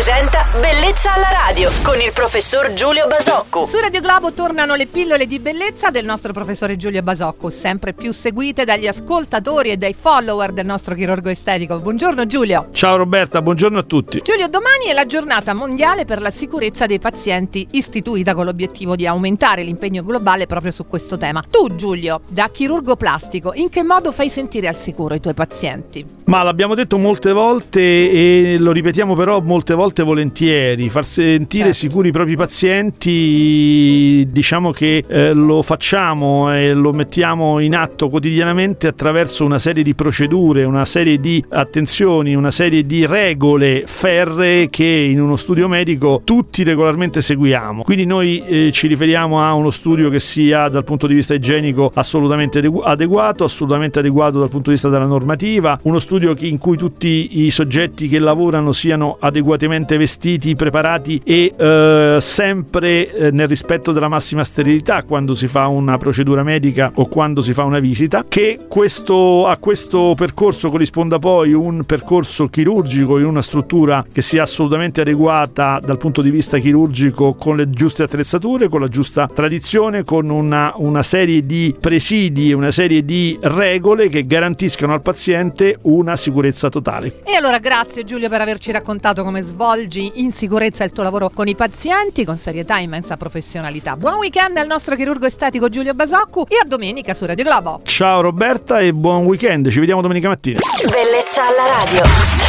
presenta Bellezza alla radio con il professor Giulio Basocco. Su Radio Globo tornano le pillole di bellezza del nostro professore Giulio Basocco, sempre più seguite dagli ascoltatori e dai follower del nostro chirurgo estetico. Buongiorno Giulio. Ciao Roberta, buongiorno a tutti. Giulio, domani è la giornata mondiale per la sicurezza dei pazienti, istituita con l'obiettivo di aumentare l'impegno globale proprio su questo tema. Tu Giulio, da chirurgo plastico, in che modo fai sentire al sicuro i tuoi pazienti? Ma l'abbiamo detto molte volte e lo ripetiamo però molte volte volentieri, far sentire Certo. sicuri i propri pazienti, diciamo che eh, lo facciamo e lo mettiamo in atto quotidianamente attraverso una serie di procedure, una serie di attenzioni, una serie di regole ferree che in uno studio medico tutti regolarmente seguiamo. Quindi noi eh, ci riferiamo a uno studio che sia dal punto di vista igienico assolutamente adegu- adeguato, assolutamente adeguato dal punto di vista della normativa, uno studio in cui tutti i soggetti che lavorano siano adeguatamente vestiti, preparati e eh, sempre eh, nel rispetto della massima sterilità quando si fa una procedura medica o quando si fa una visita, che questo, a questo percorso corrisponda poi un percorso chirurgico in una struttura che sia assolutamente adeguata dal punto di vista chirurgico con le giuste attrezzature, con la giusta tradizione, con una, una serie di presidi, una serie di regole che garantiscano al paziente una sicurezza totale. E allora grazie Giulio per averci raccontato come svolgi in sicurezza il tuo lavoro con i pazienti, con serietà e immensa professionalità. Buon weekend al nostro chirurgo estetico Giulio Basoccu e a domenica su Radio Globo. Ciao Roberta e buon weekend, ci vediamo domenica mattina. Bellezza alla radio.